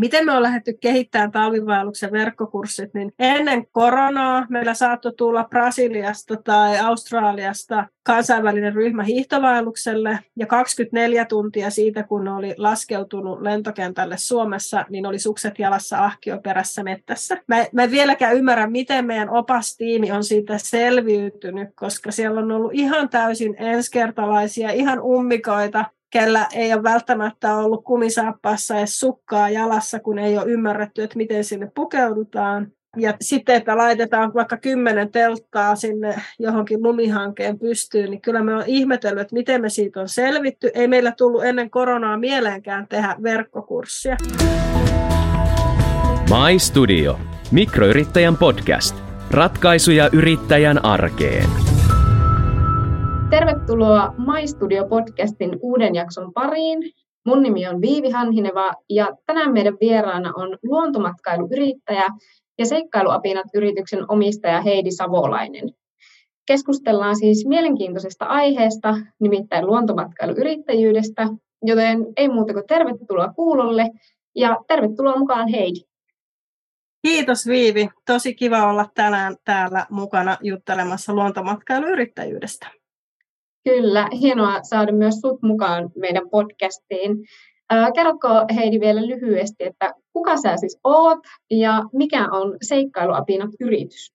Miten me on lähdetty kehittämään talvivaelluksen verkkokurssit, niin ennen koronaa meillä saattoi tulla Brasiliasta tai Australiasta kansainvälinen ryhmä hiihtovaellukselle, ja 24 tuntia siitä, kun oli laskeutunut lentokentälle Suomessa, niin oli sukset jalassa ahkioperässä mettässä. Mä, mä en vieläkään ymmärrä, miten meidän opastiimi on siitä selviytynyt, koska siellä on ollut ihan täysin ensikertalaisia, ihan ummikoita, kellä ei ole välttämättä ollut kumisaappaassa edes sukkaa jalassa, kun ei ole ymmärretty, että miten sinne pukeudutaan. Ja sitten, että laitetaan vaikka kymmenen telttaa sinne johonkin lumihankeen pystyyn, niin kyllä me on ihmetellyt, että miten me siitä on selvitty. Ei meillä tullut ennen koronaa mieleenkään tehdä verkkokurssia. My Studio. Mikroyrittäjän podcast. Ratkaisuja yrittäjän arkeen. Tervetuloa My Studio-podcastin uuden jakson pariin. Mun nimi on Viivi Hanhineva ja tänään meidän vieraana on luontomatkailuyrittäjä ja seikkailuapinat-yrityksen omistaja Heidi Savolainen. Keskustellaan siis mielenkiintoisesta aiheesta, nimittäin luontomatkailuyrittäjyydestä, joten ei muuta kuin tervetuloa kuulolle ja tervetuloa mukaan Heidi. Kiitos Viivi. Tosi kiva olla tänään täällä mukana juttelemassa luontomatkailuyrittäjyydestä. Kyllä, hienoa saada myös sut mukaan meidän podcastiin. Kerrotko Heidi vielä lyhyesti, että kuka sä siis oot ja mikä on Seikkailuapinat yritys?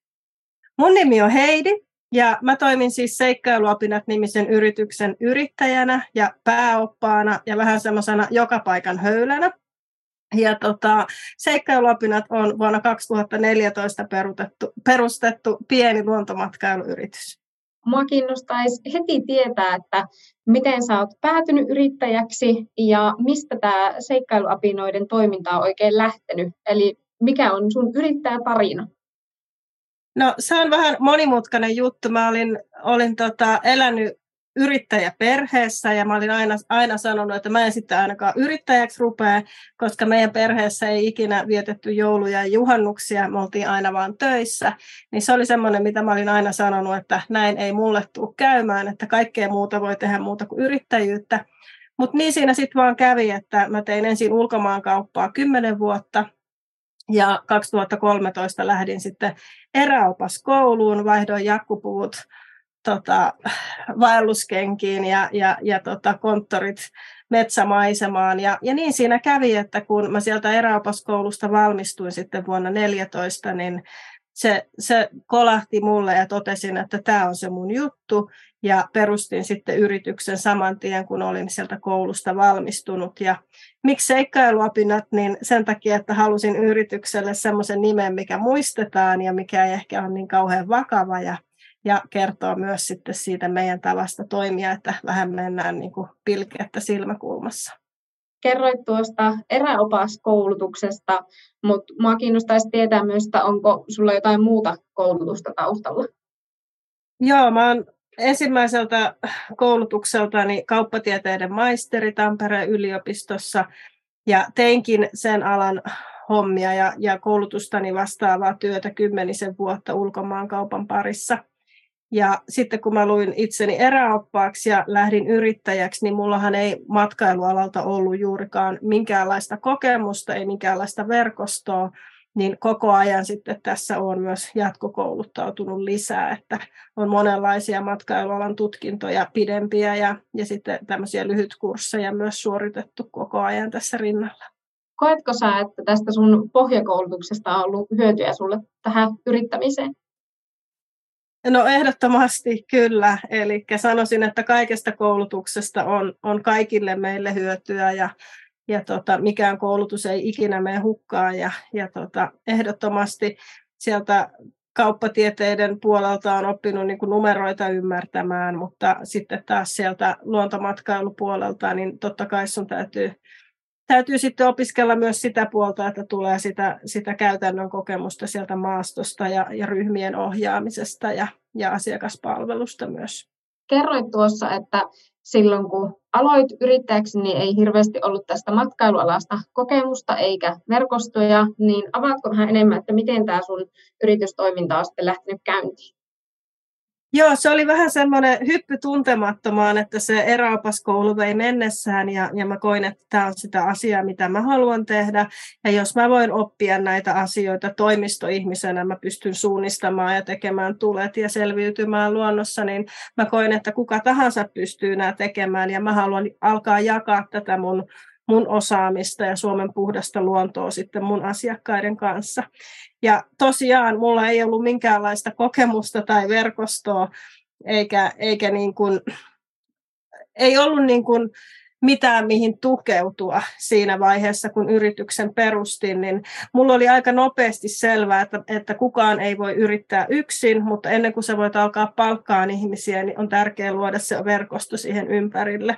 Mun nimi on Heidi ja mä toimin siis Seikkailuapinat-nimisen yrityksen yrittäjänä ja pääoppaana ja vähän semmoisena joka paikan höylänä. Ja tota, Seikkailuapinat on vuonna 2014 perustettu, perustettu pieni luontomatkailuyritys. Mua kiinnostaisi heti tietää, että miten sä oot päätynyt yrittäjäksi ja mistä tämä seikkailuapinoiden toiminta on oikein lähtenyt. Eli mikä on sun yrittäjätarina? No se on vähän monimutkainen juttu. Mä olin, olin tota, elänyt yrittäjäperheessä ja mä olin aina, aina sanonut, että mä en sitten ainakaan yrittäjäksi rupea, koska meidän perheessä ei ikinä vietetty jouluja ja juhannuksia, me oltiin aina vaan töissä. Niin se oli semmoinen, mitä mä olin aina sanonut, että näin ei mulle tule käymään, että kaikkea muuta voi tehdä muuta kuin yrittäjyyttä. Mutta niin siinä sitten vaan kävi, että mä tein ensin ulkomaankauppaa kymmenen vuotta, ja 2013 lähdin sitten eräopaskouluun, vaihdoin jakkupuvut tota, vaelluskenkiin ja, ja, ja tota, konttorit metsämaisemaan. Ja, ja niin siinä kävi, että kun mä sieltä eräopaskoulusta valmistuin sitten vuonna 2014, niin se, se kolahti mulle ja totesin, että tämä on se mun juttu. Ja perustin sitten yrityksen saman tien, kun olin sieltä koulusta valmistunut. Ja miksi seikkailuopinat, niin sen takia, että halusin yritykselle semmoisen nimen, mikä muistetaan ja mikä ei ehkä ole niin kauhean vakava. Ja ja kertoo myös sitten siitä meidän tavasta toimia, että vähän mennään niin kuin pilkettä silmäkulmassa. Kerroit tuosta eräopaskoulutuksesta, mutta minua kiinnostaisi tietää myös, että onko sulla jotain muuta koulutusta taustalla? Joo, mä oon ensimmäiseltä koulutukseltani kauppatieteiden maisteri Tampereen yliopistossa ja teinkin sen alan hommia ja, ja koulutustani vastaavaa työtä kymmenisen vuotta ulkomaankaupan parissa – ja sitten kun mä luin itseni eräoppaaksi ja lähdin yrittäjäksi, niin mullahan ei matkailualalta ollut juurikaan minkäänlaista kokemusta, ei minkäänlaista verkostoa, niin koko ajan sitten tässä on myös jatkokouluttautunut lisää, että on monenlaisia matkailualan tutkintoja pidempiä ja, ja sitten tämmöisiä lyhytkursseja myös suoritettu koko ajan tässä rinnalla. Koetko sä, että tästä sun pohjakoulutuksesta on ollut hyötyä sulle tähän yrittämiseen? No ehdottomasti kyllä. Eli sanoisin, että kaikesta koulutuksesta on, on kaikille meille hyötyä ja, ja tota, mikään koulutus ei ikinä mene hukkaan. Ja, ja tota, ehdottomasti sieltä kauppatieteiden puolelta on oppinut niin numeroita ymmärtämään, mutta sitten taas sieltä luontomatkailupuolelta, niin totta kai sun täytyy täytyy sitten opiskella myös sitä puolta, että tulee sitä, sitä käytännön kokemusta sieltä maastosta ja, ja ryhmien ohjaamisesta ja, ja asiakaspalvelusta myös. Kerroit tuossa, että silloin kun aloit yrittäjäksi, niin ei hirveästi ollut tästä matkailualasta kokemusta eikä verkostoja, niin avaatko vähän enemmän, että miten tämä sun yritystoiminta on sitten lähtenyt käyntiin? Joo, se oli vähän semmoinen hyppy tuntemattomaan, että se eräopaskoulu vei mennessään ja, ja mä koin, että tämä on sitä asiaa, mitä mä haluan tehdä. Ja jos mä voin oppia näitä asioita toimistoihmisenä, mä pystyn suunnistamaan ja tekemään tulet ja selviytymään luonnossa, niin mä koin, että kuka tahansa pystyy nämä tekemään ja mä haluan alkaa jakaa tätä mun mun osaamista ja Suomen puhdasta luontoa sitten mun asiakkaiden kanssa. Ja tosiaan mulla ei ollut minkäänlaista kokemusta tai verkostoa, eikä, eikä niin kuin, ei ollut niin kuin mitään mihin tukeutua siinä vaiheessa, kun yrityksen perustin, niin mulla oli aika nopeasti selvää, että, että kukaan ei voi yrittää yksin, mutta ennen kuin sä voit alkaa palkkaan ihmisiä, niin on tärkeää luoda se verkosto siihen ympärille.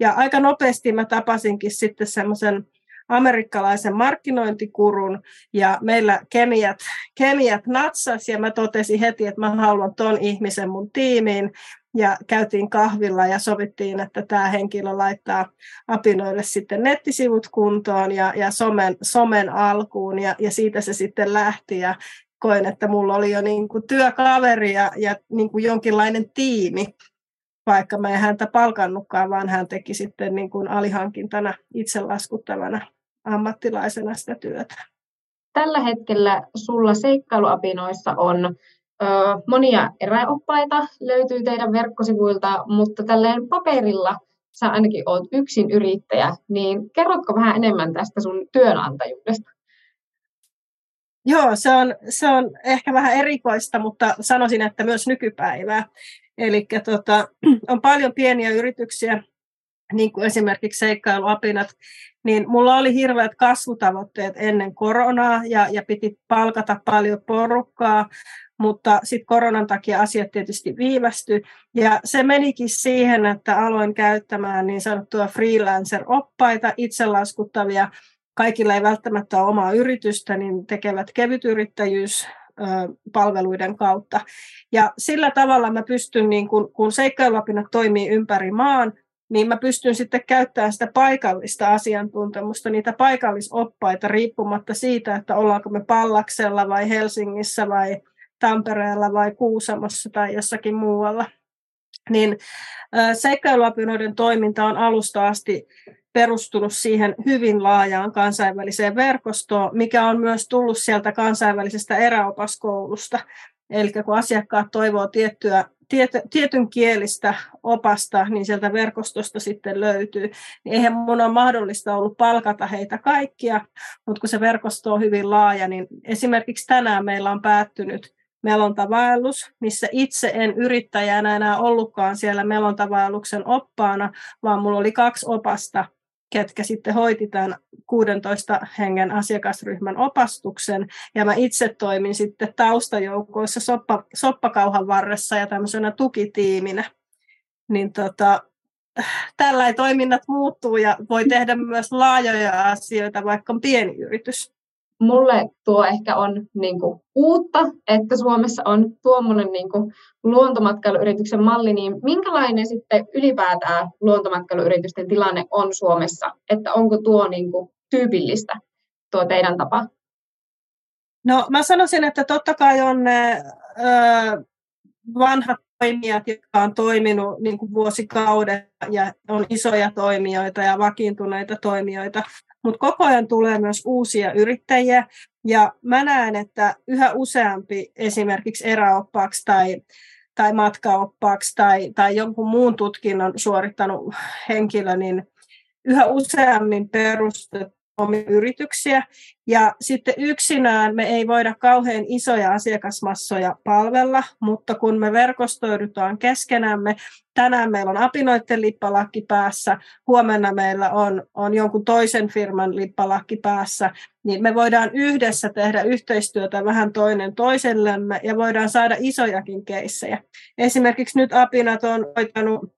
Ja aika nopeasti mä tapasinkin sitten semmoisen amerikkalaisen markkinointikurun ja meillä kemiat, kemiat natsas ja mä totesin heti, että mä haluan ton ihmisen mun tiimiin. Ja käytiin kahvilla ja sovittiin, että tämä henkilö laittaa apinoille sitten nettisivut kuntoon ja, ja somen, somen alkuun ja, ja siitä se sitten lähti. Ja koen, että mulla oli jo niin kuin työkaveri ja, ja niin kuin jonkinlainen tiimi vaikka mä en häntä palkannutkaan, vaan hän teki sitten niin kuin alihankintana itse laskuttavana ammattilaisena sitä työtä. Tällä hetkellä sulla seikkailuapinoissa on ö, monia eräoppaita, löytyy teidän verkkosivuilta, mutta tälleen paperilla sä ainakin oot yksin yrittäjä, niin kerrotko vähän enemmän tästä sun työnantajuudesta? Joo, se on, se on ehkä vähän erikoista, mutta sanoisin, että myös nykypäivää. Eli tota, on paljon pieniä yrityksiä, niin kuin esimerkiksi seikkailuapinat, niin mulla oli hirveät kasvutavoitteet ennen koronaa ja, ja piti palkata paljon porukkaa, mutta sitten koronan takia asiat tietysti viivästy. Ja se menikin siihen, että aloin käyttämään niin sanottua freelancer-oppaita, itselaskuttavia, kaikilla ei välttämättä ole omaa yritystä, niin tekevät kevytyrittäjyys palveluiden kautta. Ja sillä tavalla mä pystyn, niin kun, kun seikkailuopinnot toimii ympäri maan, niin mä pystyn sitten käyttämään sitä paikallista asiantuntemusta, niitä paikallisoppaita riippumatta siitä, että ollaanko me Pallaksella vai Helsingissä vai Tampereella vai Kuusamossa tai jossakin muualla. Niin seikkailuapinoiden toiminta on alusta asti perustunut siihen hyvin laajaan kansainväliseen verkostoon, mikä on myös tullut sieltä kansainvälisestä eräopaskoulusta. Eli kun asiakkaat toivoo tiettyä, tiety, tietyn kielistä opasta, niin sieltä verkostosta sitten löytyy. Niin eihän mun ole mahdollista ollut palkata heitä kaikkia, mutta kun se verkosto on hyvin laaja, niin esimerkiksi tänään meillä on päättynyt melontavaellus, missä itse en yrittäjänä enää ollutkaan siellä melontavaelluksen oppaana, vaan mulla oli kaksi opasta, ketkä sitten hoiti tämän 16 hengen asiakasryhmän opastuksen, ja mä itse toimin sitten taustajoukoissa soppa, soppakauhan varressa ja tämmöisenä tukitiiminä. Niin tota, tällä toiminnat muuttuu ja voi tehdä myös laajoja asioita, vaikka on pieni yritys mulle tuo ehkä on niin kuin, uutta, että Suomessa on tuommoinen niin kuin, luontomatkailuyrityksen malli, niin minkälainen sitten ylipäätään luontomatkailuyritysten tilanne on Suomessa, että onko tuo niin kuin, tyypillistä, tuo teidän tapa? No mä sanoisin, että totta kai on ne ö, vanhat toimijat, jotka on toiminut niin kuin vuosikauden ja on isoja toimijoita ja vakiintuneita toimijoita, mutta koko ajan tulee myös uusia yrittäjiä, ja mä näen, että yhä useampi esimerkiksi eräoppaaksi tai, tai matkaoppaaksi tai, tai jonkun muun tutkinnon suorittanut henkilö, niin yhä useammin perustet, omia yrityksiä. Ja sitten yksinään me ei voida kauhean isoja asiakasmassoja palvella, mutta kun me verkostoidutaan keskenämme, tänään meillä on apinoiden lippalakki päässä, huomenna meillä on, on jonkun toisen firman lippalakki päässä, niin me voidaan yhdessä tehdä yhteistyötä vähän toinen toisellemme ja voidaan saada isojakin keissejä. Esimerkiksi nyt apinat on hoitanut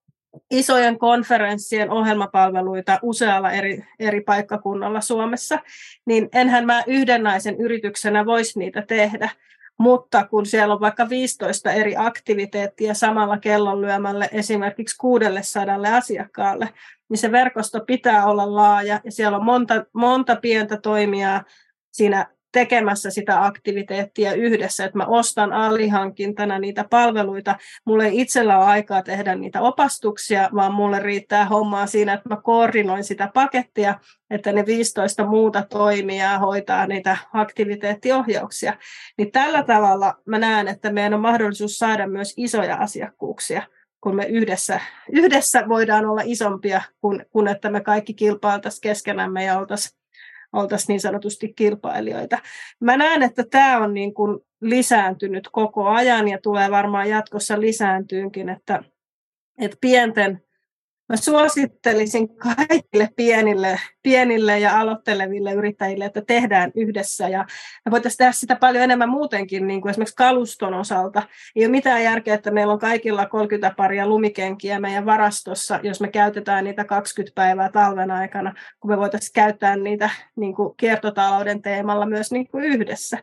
isojen konferenssien ohjelmapalveluita usealla eri, eri paikkakunnalla Suomessa, niin enhän mä yhden naisen yrityksenä voisi niitä tehdä. Mutta kun siellä on vaikka 15 eri aktiviteettia samalla kellonlyömälle esimerkiksi 600 asiakkaalle, niin se verkosto pitää olla laaja ja siellä on monta, monta pientä toimijaa siinä tekemässä sitä aktiviteettia yhdessä, että mä ostan alihankintana niitä palveluita. Mulle ei itsellä ole aikaa tehdä niitä opastuksia, vaan mulle riittää hommaa siinä, että mä koordinoin sitä pakettia, että ne 15 muuta toimijaa hoitaa niitä aktiviteettiohjauksia. Niin tällä tavalla mä näen, että meidän on mahdollisuus saada myös isoja asiakkuuksia kun me yhdessä, yhdessä voidaan olla isompia, kun, kun että me kaikki kilpailtaisiin keskenämme ja oltaisiin oltaisiin niin sanotusti kilpailijoita. Mä näen, että tämä on niin kuin lisääntynyt koko ajan ja tulee varmaan jatkossa lisääntyynkin, että, että pienten Mä suosittelisin kaikille pienille, pienille ja aloitteleville yrittäjille, että tehdään yhdessä. Ja me voitaisiin tehdä sitä paljon enemmän muutenkin, niin kuin esimerkiksi kaluston osalta. Ei ole mitään järkeä, että meillä on kaikilla 30 paria lumikenkiä meidän varastossa, jos me käytetään niitä 20 päivää talven aikana, kun me voitaisiin käyttää niitä niin kuin kiertotalouden teemalla myös niin kuin yhdessä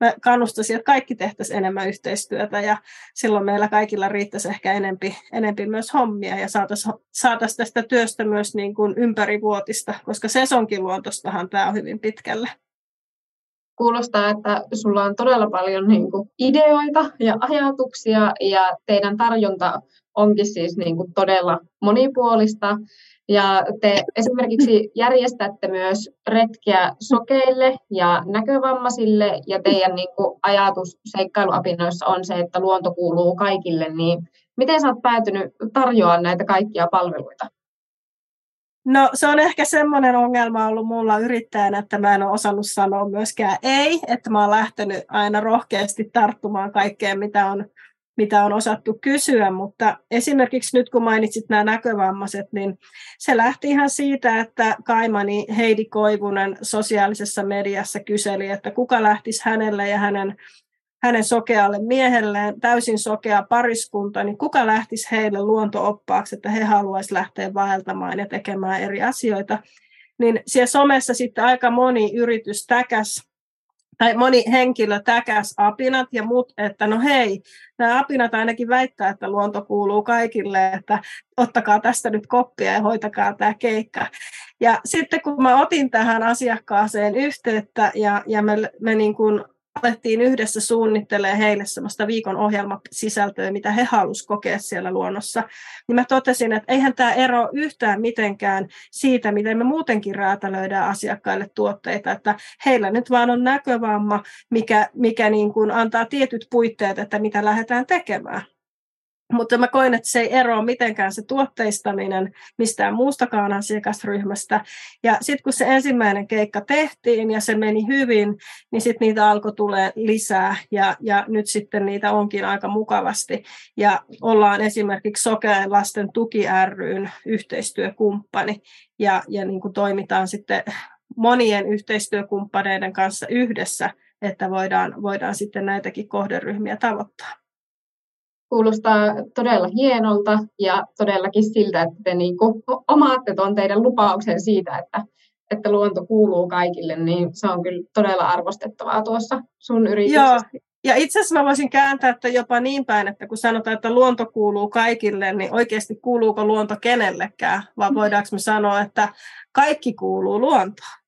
mä kannustaisin, että kaikki tehtäisiin enemmän yhteistyötä ja silloin meillä kaikilla riittäisi ehkä enempi, enempi myös hommia ja saataisiin saatais tästä työstä myös niin kuin ympärivuotista, koska sesonkiluontostahan tämä on hyvin pitkälle. Kuulostaa, että sulla on todella paljon niin kuin ideoita ja ajatuksia ja teidän tarjonta onkin siis niin kuin todella monipuolista ja te esimerkiksi järjestätte myös retkiä sokeille ja näkövammaisille, ja teidän niin kuin, ajatus seikkailuapinnoissa on se, että luonto kuuluu kaikille, niin miten sä oot päätynyt tarjoamaan näitä kaikkia palveluita? No se on ehkä semmoinen ongelma ollut mulla yrittäjänä, että mä en ole osannut sanoa myöskään ei, että mä oon lähtenyt aina rohkeasti tarttumaan kaikkeen, mitä on mitä on osattu kysyä, mutta esimerkiksi nyt kun mainitsit nämä näkövammaiset, niin se lähti ihan siitä, että Kaimani Heidi Koivunen sosiaalisessa mediassa kyseli, että kuka lähtisi hänelle ja hänen, hänen sokealle miehelleen, täysin sokea pariskunta, niin kuka lähtisi heille luontooppaaksi, että he haluaisivat lähteä vaeltamaan ja tekemään eri asioita. Niin siellä somessa sitten aika moni yritys täkäs tai moni henkilö täkäs apinat ja muut, että no hei, nämä apinat ainakin väittää, että luonto kuuluu kaikille, että ottakaa tästä nyt koppia ja hoitakaa tämä keikka. Ja sitten kun mä otin tähän asiakkaaseen yhteyttä ja, ja me, me niin kuin alettiin yhdessä suunnittelemaan heille sellaista viikon ohjelmasisältöä, mitä he halusivat kokea siellä luonnossa, niin mä totesin, että eihän tämä ero yhtään mitenkään siitä, miten me muutenkin räätälöidään asiakkaille tuotteita, että heillä nyt vaan on näkövamma, mikä, mikä niin kuin antaa tietyt puitteet, että mitä lähdetään tekemään. Mutta mä koin, että se ei eroa mitenkään se tuotteistaminen mistään muustakaan asiakasryhmästä. Ja sitten kun se ensimmäinen keikka tehtiin ja se meni hyvin, niin sitten niitä alkoi tulee lisää ja, ja nyt sitten niitä onkin aika mukavasti. Ja ollaan esimerkiksi Sokean lasten tuki ryn yhteistyökumppani ja, ja niin kuin toimitaan sitten monien yhteistyökumppaneiden kanssa yhdessä, että voidaan, voidaan sitten näitäkin kohderyhmiä tavoittaa. Kuulostaa todella hienolta ja todellakin siltä, että te niin kuin omaatte tuon teidän lupauksen siitä, että, että luonto kuuluu kaikille, niin se on kyllä todella arvostettavaa tuossa sun yrityksessä. Joo, ja itse asiassa mä voisin kääntää että jopa niin päin, että kun sanotaan, että luonto kuuluu kaikille, niin oikeasti kuuluuko luonto kenellekään, vaan voidaanko me sanoa, että kaikki kuuluu luontoon.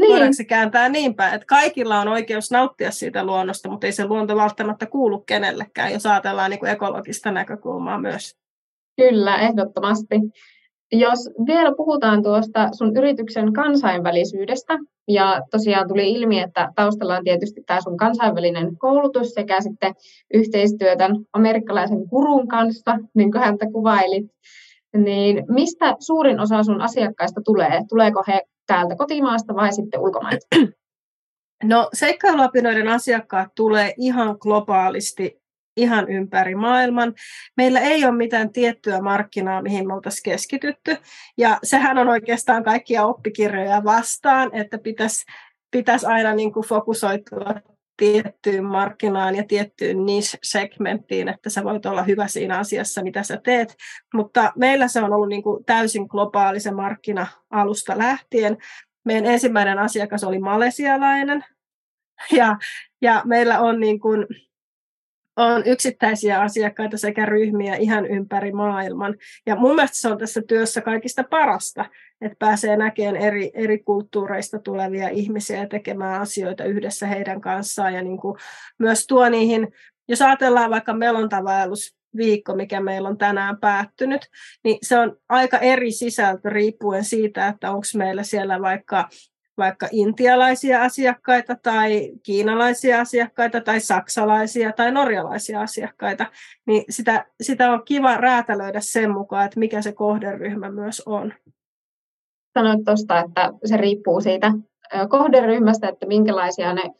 Niin. Voidaanko se kääntää niin päin, että kaikilla on oikeus nauttia siitä luonnosta, mutta ei se luonto välttämättä kuulu kenellekään, jos ajatellaan niin kuin ekologista näkökulmaa myös. Kyllä, ehdottomasti. Jos vielä puhutaan tuosta sun yrityksen kansainvälisyydestä, ja tosiaan tuli ilmi, että taustalla on tietysti tämä sun kansainvälinen koulutus sekä sitten yhteistyö tämän amerikkalaisen kurun kanssa, niin kuin häntä kuvailit, niin mistä suurin osa sun asiakkaista tulee? Tuleeko he täältä kotimaasta vai sitten ulkomailta? No seikkailuapinoiden asiakkaat tulee ihan globaalisti ihan ympäri maailman. Meillä ei ole mitään tiettyä markkinaa, mihin me oltaisiin keskitytty. Ja sehän on oikeastaan kaikkia oppikirjoja vastaan, että pitäisi, pitäisi aina niin kuin fokusoitua tiettyyn markkinaan ja tiettyyn niche-segmenttiin, että sä voit olla hyvä siinä asiassa, mitä sä teet. Mutta meillä se on ollut niin kuin täysin globaali se markkina alusta lähtien. Meidän ensimmäinen asiakas oli malesialainen ja, ja meillä on, niin kuin, on yksittäisiä asiakkaita sekä ryhmiä ihan ympäri maailman. Ja mun mielestä se on tässä työssä kaikista parasta, että pääsee näkemään eri, eri kulttuureista tulevia ihmisiä ja tekemään asioita yhdessä heidän kanssaan ja niin kuin myös tuo niihin, jos ajatellaan vaikka melontavaellus viikko, mikä meillä on tänään päättynyt, niin se on aika eri sisältö riippuen siitä, että onko meillä siellä vaikka vaikka intialaisia asiakkaita tai kiinalaisia asiakkaita tai saksalaisia tai norjalaisia asiakkaita, niin sitä, sitä on kiva räätälöidä sen mukaan, että mikä se kohderyhmä myös on. Sanoit tuosta, että se riippuu siitä kohderyhmästä, että minkälaisia ne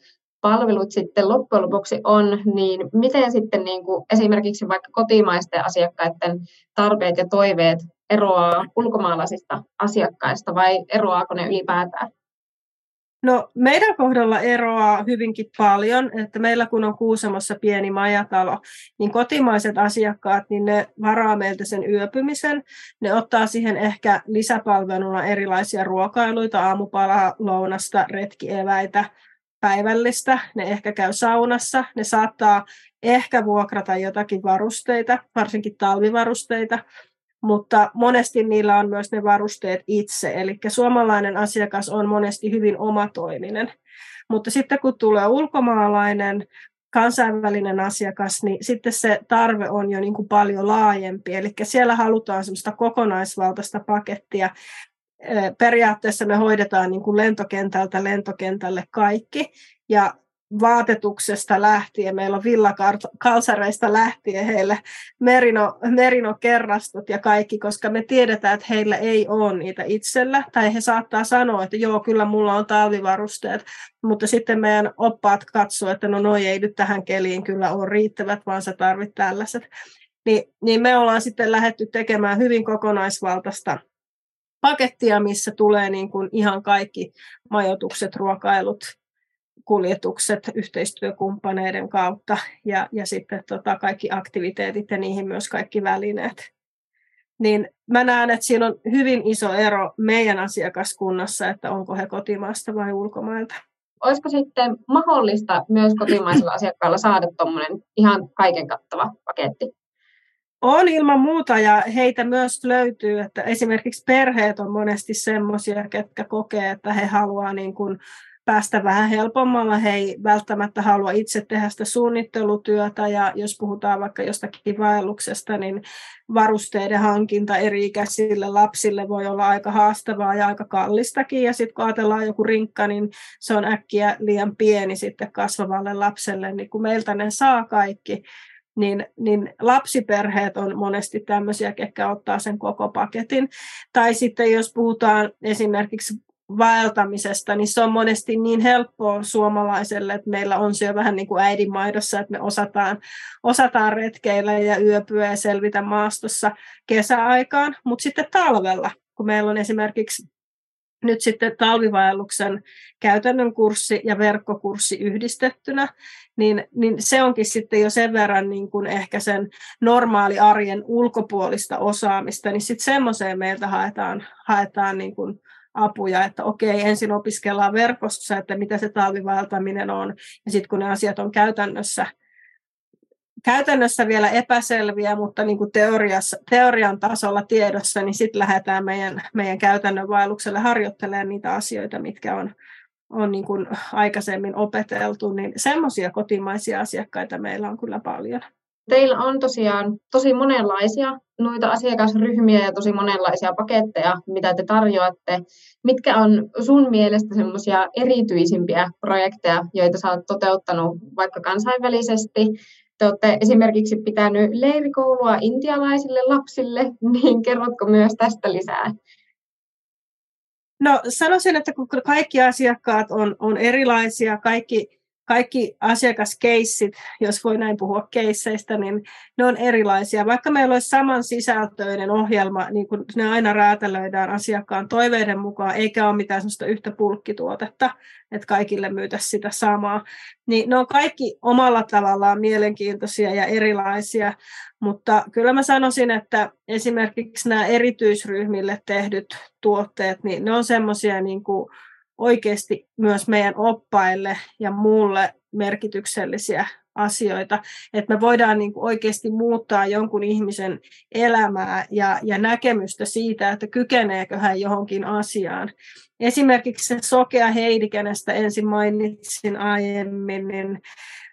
palvelut sitten loppujen lopuksi on, niin miten sitten niin kuin esimerkiksi vaikka kotimaisten asiakkaiden tarpeet ja toiveet eroaa ulkomaalaisista asiakkaista vai eroaako ne ylipäätään? No meidän kohdalla eroaa hyvinkin paljon, että meillä kun on Kuusamossa pieni majatalo, niin kotimaiset asiakkaat, niin ne varaa meiltä sen yöpymisen. Ne ottaa siihen ehkä lisäpalveluna erilaisia ruokailuita, aamupalaa, lounasta, retkieväitä, päivällistä. Ne ehkä käy saunassa, ne saattaa ehkä vuokrata jotakin varusteita, varsinkin talvivarusteita, mutta monesti niillä on myös ne varusteet itse. Eli suomalainen asiakas on monesti hyvin omatoiminen. Mutta sitten kun tulee ulkomaalainen, kansainvälinen asiakas, niin sitten se tarve on jo niin kuin paljon laajempi. Eli siellä halutaan semmoista kokonaisvaltaista pakettia. Periaatteessa me hoidetaan niin kuin lentokentältä lentokentälle kaikki. Ja vaatetuksesta lähtien, meillä on villakalsareista lähtien heille merino, merinokerrastot ja kaikki, koska me tiedetään, että heillä ei ole niitä itsellä, tai he saattaa sanoa, että joo, kyllä mulla on talvivarusteet, mutta sitten meidän oppaat katsoo, että no noi ei nyt tähän keliin kyllä ole riittävät, vaan sä tarvit tällaiset. Niin, niin me ollaan sitten lähetty tekemään hyvin kokonaisvaltaista pakettia, missä tulee niin kuin ihan kaikki majoitukset, ruokailut, kuljetukset yhteistyökumppaneiden kautta ja, ja sitten tota kaikki aktiviteetit ja niihin myös kaikki välineet. Niin mä näen, että siinä on hyvin iso ero meidän asiakaskunnassa, että onko he kotimaasta vai ulkomailta. Olisiko sitten mahdollista myös kotimaisella asiakkaalla saada tuommoinen ihan kaiken kattava paketti? On ilman muuta ja heitä myös löytyy, että esimerkiksi perheet on monesti semmoisia, ketkä kokee, että he haluaa niin kuin päästä vähän helpommalla. He ei välttämättä halua itse tehdä sitä suunnittelutyötä ja jos puhutaan vaikka jostakin vaelluksesta, niin varusteiden hankinta eri-ikäisille lapsille voi olla aika haastavaa ja aika kallistakin. Ja sitten kun ajatellaan joku rinkka, niin se on äkkiä liian pieni sitten kasvavalle lapselle, niin kun meiltä ne saa kaikki, niin, niin lapsiperheet on monesti tämmöisiä, ketkä ottaa sen koko paketin. Tai sitten jos puhutaan esimerkiksi vaeltamisesta, niin se on monesti niin helppoa suomalaiselle, että meillä on jo vähän niin kuin äidinmaidossa, että me osataan, osataan retkeillä ja yöpyä ja selvitä maastossa kesäaikaan, mutta sitten talvella, kun meillä on esimerkiksi nyt sitten talvivaelluksen käytännön kurssi ja verkkokurssi yhdistettynä, niin, niin se onkin sitten jo sen verran niin kuin ehkä sen normaali arjen ulkopuolista osaamista, niin sitten semmoiseen meiltä haetaan, haetaan niin kuin apuja, että okei, ensin opiskellaan verkossa, että mitä se talvivaeltaminen on, ja sitten kun ne asiat on käytännössä, käytännössä vielä epäselviä, mutta niin kuin teoriassa, teorian tasolla tiedossa, niin sitten lähdetään meidän, meidän käytännön vaellukselle harjoittelemaan niitä asioita, mitkä on, on niin kuin aikaisemmin opeteltu, niin semmoisia kotimaisia asiakkaita meillä on kyllä paljon. Teillä on tosiaan tosi monenlaisia noita asiakasryhmiä ja tosi monenlaisia paketteja, mitä te tarjoatte. Mitkä on sun mielestä semmoisia erityisimpiä projekteja, joita sä oot toteuttanut vaikka kansainvälisesti? Te olette esimerkiksi pitänyt leirikoulua intialaisille lapsille, niin kerrotko myös tästä lisää? No sanoisin, että kun kaikki asiakkaat on, on erilaisia, kaikki kaikki asiakaskeissit, jos voi näin puhua keisseistä, niin ne on erilaisia. Vaikka meillä olisi saman sisältöinen ohjelma, niin kun ne aina räätälöidään asiakkaan toiveiden mukaan, eikä ole mitään sellaista yhtä pulkkituotetta, että kaikille myytäisiin sitä samaa, niin ne on kaikki omalla tavallaan mielenkiintoisia ja erilaisia, mutta kyllä mä sanoisin, että esimerkiksi nämä erityisryhmille tehdyt tuotteet, niin ne on semmoisia niin kuin oikeasti myös meidän oppaille ja muulle merkityksellisiä asioita, että me voidaan niin oikeasti muuttaa jonkun ihmisen elämää ja, ja näkemystä siitä, että kykeneekö hän johonkin asiaan. Esimerkiksi se sokea Heidi, kenestä ensin mainitsin aiemmin, niin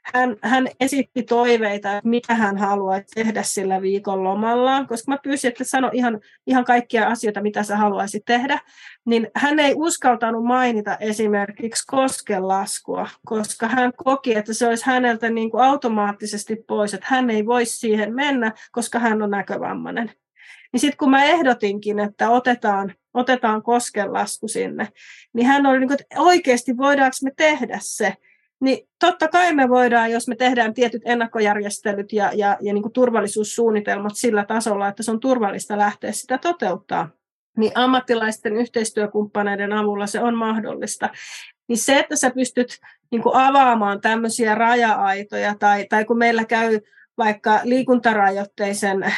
hän, hän esitti toiveita, että mitä hän haluaisi tehdä sillä viikon lomallaan, koska mä pyysin, että sano ihan, ihan kaikkia asioita, mitä sä haluaisit tehdä, niin hän ei uskaltanut mainita esimerkiksi koskenlaskua, koska hän koki, että se olisi häneltä niin kuin automaattisesti pois, että hän ei voisi siihen mennä, koska hän on näkövammainen. Niin sitten kun mä ehdotinkin, että otetaan, otetaan koskenlasku sinne, niin hän oli niin kuin, että oikeasti voidaanko me tehdä se, niin totta kai me voidaan, jos me tehdään tietyt ennakkojärjestelyt ja, ja, ja niin kuin turvallisuussuunnitelmat sillä tasolla, että se on turvallista lähteä sitä toteuttaa, niin ammattilaisten yhteistyökumppaneiden avulla se on mahdollista. Niin se, että sä pystyt niin kuin avaamaan tämmöisiä raja-aitoja, tai, tai kun meillä käy vaikka liikuntarajoitteisen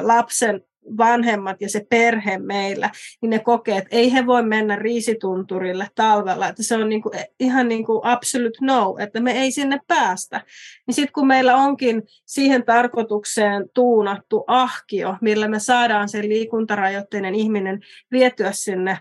lapsen vanhemmat ja se perhe meillä, niin ne kokee, että ei he voi mennä riisitunturille talvella, että se on niin kuin, ihan niin kuin absolute no, että me ei sinne päästä. Niin sitten kun meillä onkin siihen tarkoitukseen tuunattu ahkio, millä me saadaan sen liikuntarajoitteinen ihminen vietyä sinne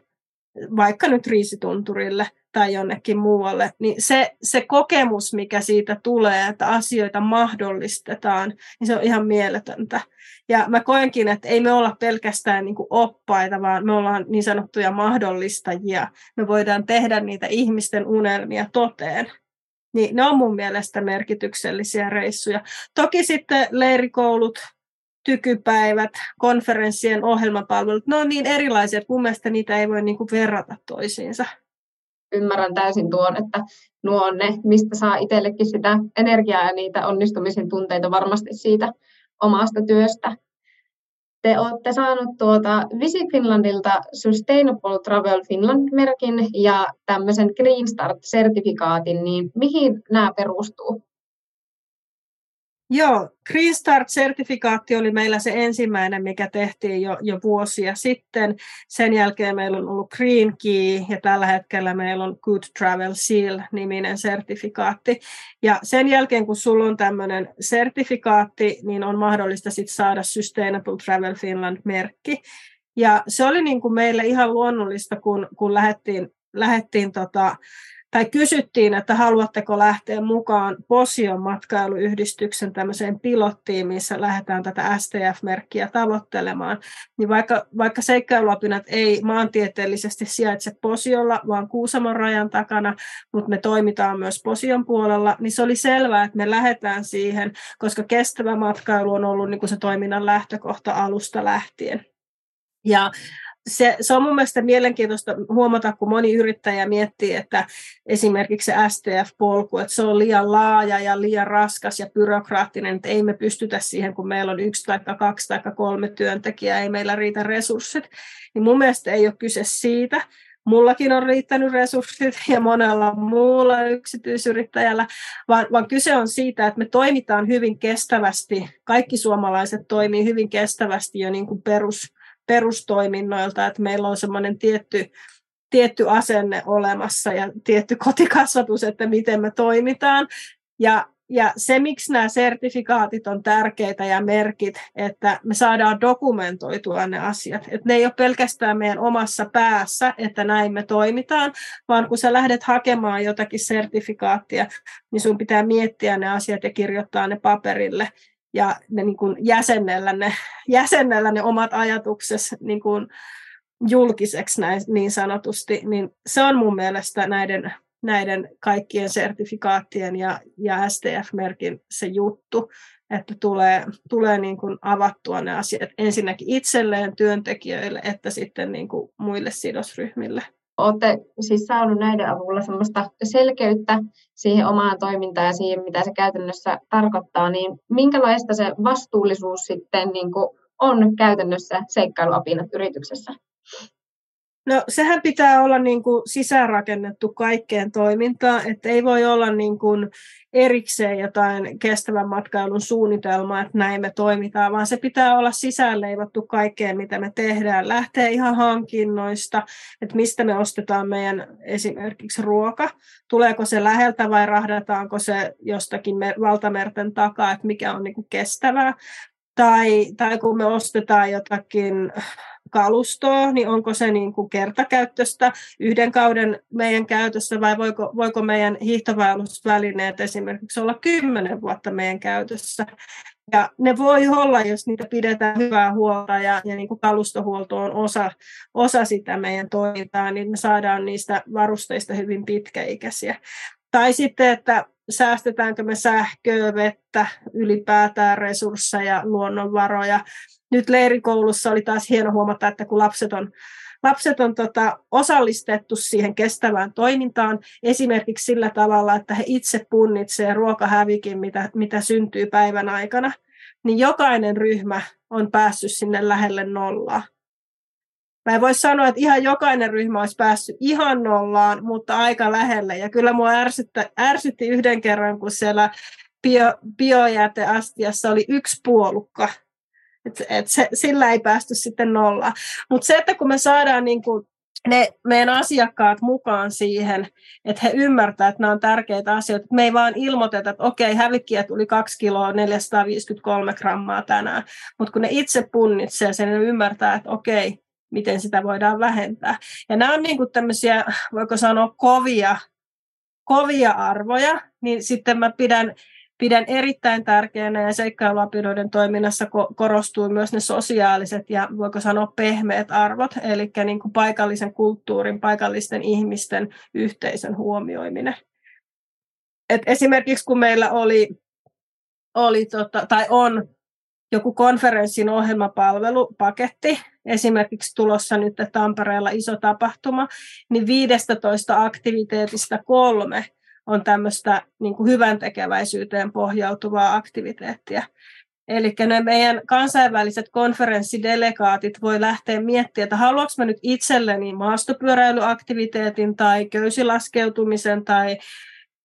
vaikka nyt riisitunturille, tai jonnekin muualle, niin se, se kokemus, mikä siitä tulee, että asioita mahdollistetaan, niin se on ihan mieletöntä. Ja mä koenkin, että ei me olla pelkästään niin kuin oppaita, vaan me ollaan niin sanottuja mahdollistajia. Me voidaan tehdä niitä ihmisten unelmia toteen. Niin ne on mun mielestä merkityksellisiä reissuja. Toki sitten leirikoulut, tykypäivät, konferenssien ohjelmapalvelut, ne on niin erilaisia, että mun mielestä niitä ei voi niin kuin verrata toisiinsa ymmärrän täysin tuon, että nuo on ne, mistä saa itsellekin sitä energiaa ja niitä onnistumisen tunteita varmasti siitä omasta työstä. Te olette saanut tuota Visit Finlandilta Sustainable Travel Finland-merkin ja tämmöisen Green Start-sertifikaatin, niin mihin nämä perustuu? Joo, Green Start-sertifikaatti oli meillä se ensimmäinen, mikä tehtiin jo, jo vuosia sitten. Sen jälkeen meillä on ollut Green Key ja tällä hetkellä meillä on Good Travel Seal-niminen sertifikaatti. Ja sen jälkeen, kun sulla on tämmöinen sertifikaatti, niin on mahdollista sit saada Sustainable Travel Finland-merkki. Ja se oli niin kuin meille ihan luonnollista, kun, kun lähdettiin, lähdettiin tota, tai kysyttiin, että haluatteko lähteä mukaan Posion matkailuyhdistyksen tämmöiseen pilottiin, missä lähdetään tätä STF-merkkiä tavoittelemaan, niin vaikka, vaikka seikkailuopinat ei maantieteellisesti sijaitse Posiolla, vaan Kuusamon rajan takana, mutta me toimitaan myös Posion puolella, niin se oli selvää, että me lähdetään siihen, koska kestävä matkailu on ollut niin kuin se toiminnan lähtökohta alusta lähtien. Ja se, se on mun mielestä mielenkiintoista huomata, kun moni yrittäjä miettii, että esimerkiksi se STF-polku, että se on liian laaja ja liian raskas ja byrokraattinen, että ei me pystytä siihen, kun meillä on yksi tai kaksi tai kolme työntekijää, ei meillä riitä resurssit. Niin mun mielestä ei ole kyse siitä, mullakin on riittänyt resurssit ja monella muulla yksityisyrittäjällä, vaan, vaan kyse on siitä, että me toimitaan hyvin kestävästi, kaikki suomalaiset toimii hyvin kestävästi jo niin kuin perus, perustoiminnoilta, että meillä on semmoinen tietty, tietty asenne olemassa ja tietty kotikasvatus, että miten me toimitaan. Ja, ja se, miksi nämä sertifikaatit on tärkeitä ja merkit, että me saadaan dokumentoitua ne asiat. Että ne ei ole pelkästään meidän omassa päässä, että näin me toimitaan, vaan kun sä lähdet hakemaan jotakin sertifikaattia, niin sun pitää miettiä ne asiat ja kirjoittaa ne paperille ja ne niin kuin jäsennellä, ne, jäsennellä ne omat ajatuksesi niin kuin julkiseksi näin, niin sanotusti, niin se on mun mielestä näiden, näiden kaikkien sertifikaattien ja, ja STF-merkin se juttu, että tulee, tulee niin kuin avattua ne asiat ensinnäkin itselleen, työntekijöille, että sitten niin kuin muille sidosryhmille olette siis saanut näiden avulla semmoista selkeyttä siihen omaan toimintaan ja siihen, mitä se käytännössä tarkoittaa, niin minkälaista se vastuullisuus sitten niin kuin on käytännössä seikkailuapinat yrityksessä? No sehän pitää olla niin kuin sisäänrakennettu kaikkeen toimintaan, että ei voi olla niin kuin erikseen jotain kestävän matkailun suunnitelmaa, että näin me toimitaan, vaan se pitää olla sisäänleivottu kaikkeen, mitä me tehdään. Lähtee ihan hankinnoista, että mistä me ostetaan meidän esimerkiksi ruoka, tuleeko se läheltä vai rahdataanko se jostakin valtamerten takaa, että mikä on niin kuin kestävää. Tai, tai kun me ostetaan jotakin kalustoa, niin onko se niin kuin kertakäyttöistä yhden kauden meidän käytössä vai voiko, voiko meidän hiihtovaellusvälineet esimerkiksi olla kymmenen vuotta meidän käytössä. Ja ne voi olla, jos niitä pidetään hyvää huolta ja, ja niin kuin kalustohuolto on osa, osa sitä meidän toimintaa, niin me saadaan niistä varusteista hyvin pitkäikäisiä. Tai sitten, että säästetäänkö me sähköä, vettä, ylipäätään resursseja, luonnonvaroja. Nyt leirikoulussa oli taas hieno huomata, että kun lapset on, lapset on tota, osallistettu siihen kestävään toimintaan, esimerkiksi sillä tavalla, että he itse punnitsevat ruokahävikin, mitä, mitä syntyy päivän aikana, niin jokainen ryhmä on päässyt sinne lähelle nollaa. Mä en voi sanoa, että ihan jokainen ryhmä olisi päässyt ihan nollaan, mutta aika lähelle. Ja kyllä mua ärsyttä, ärsytti yhden kerran, kun siellä bio, biojäteastiassa oli yksi puolukka. Et, et se, sillä ei päästy sitten nollaan. Mutta se, että kun me saadaan niin kuin ne meidän asiakkaat mukaan siihen, että he ymmärtävät, että nämä on tärkeitä asioita. Me ei vaan ilmoiteta, että okei, hävikkiä tuli 2 kiloa 453 grammaa tänään, mutta kun ne itse punnitsee sen, ne ymmärtää, että okei, miten sitä voidaan vähentää. Ja nämä on niin kuin tämmöisiä, voiko sanoa, kovia, kovia arvoja, niin sitten mä pidän, pidän erittäin tärkeänä ja seikkailuapidoiden toiminnassa korostuu myös ne sosiaaliset ja voiko sanoa pehmeät arvot, eli niin kuin paikallisen kulttuurin, paikallisten ihmisten yhteisön huomioiminen. Et esimerkiksi kun meillä oli, oli tota, tai on joku konferenssin ohjelmapalvelupaketti, esimerkiksi tulossa nyt Tampereella iso tapahtuma, niin 15 aktiviteetista kolme on tämmöistä niin kuin hyvän tekeväisyyteen pohjautuvaa aktiviteettia. Eli ne meidän kansainväliset konferenssidelegaatit voi lähteä miettimään, että haluanko mä nyt itselleni maastopyöräilyaktiviteetin tai köysilaskeutumisen tai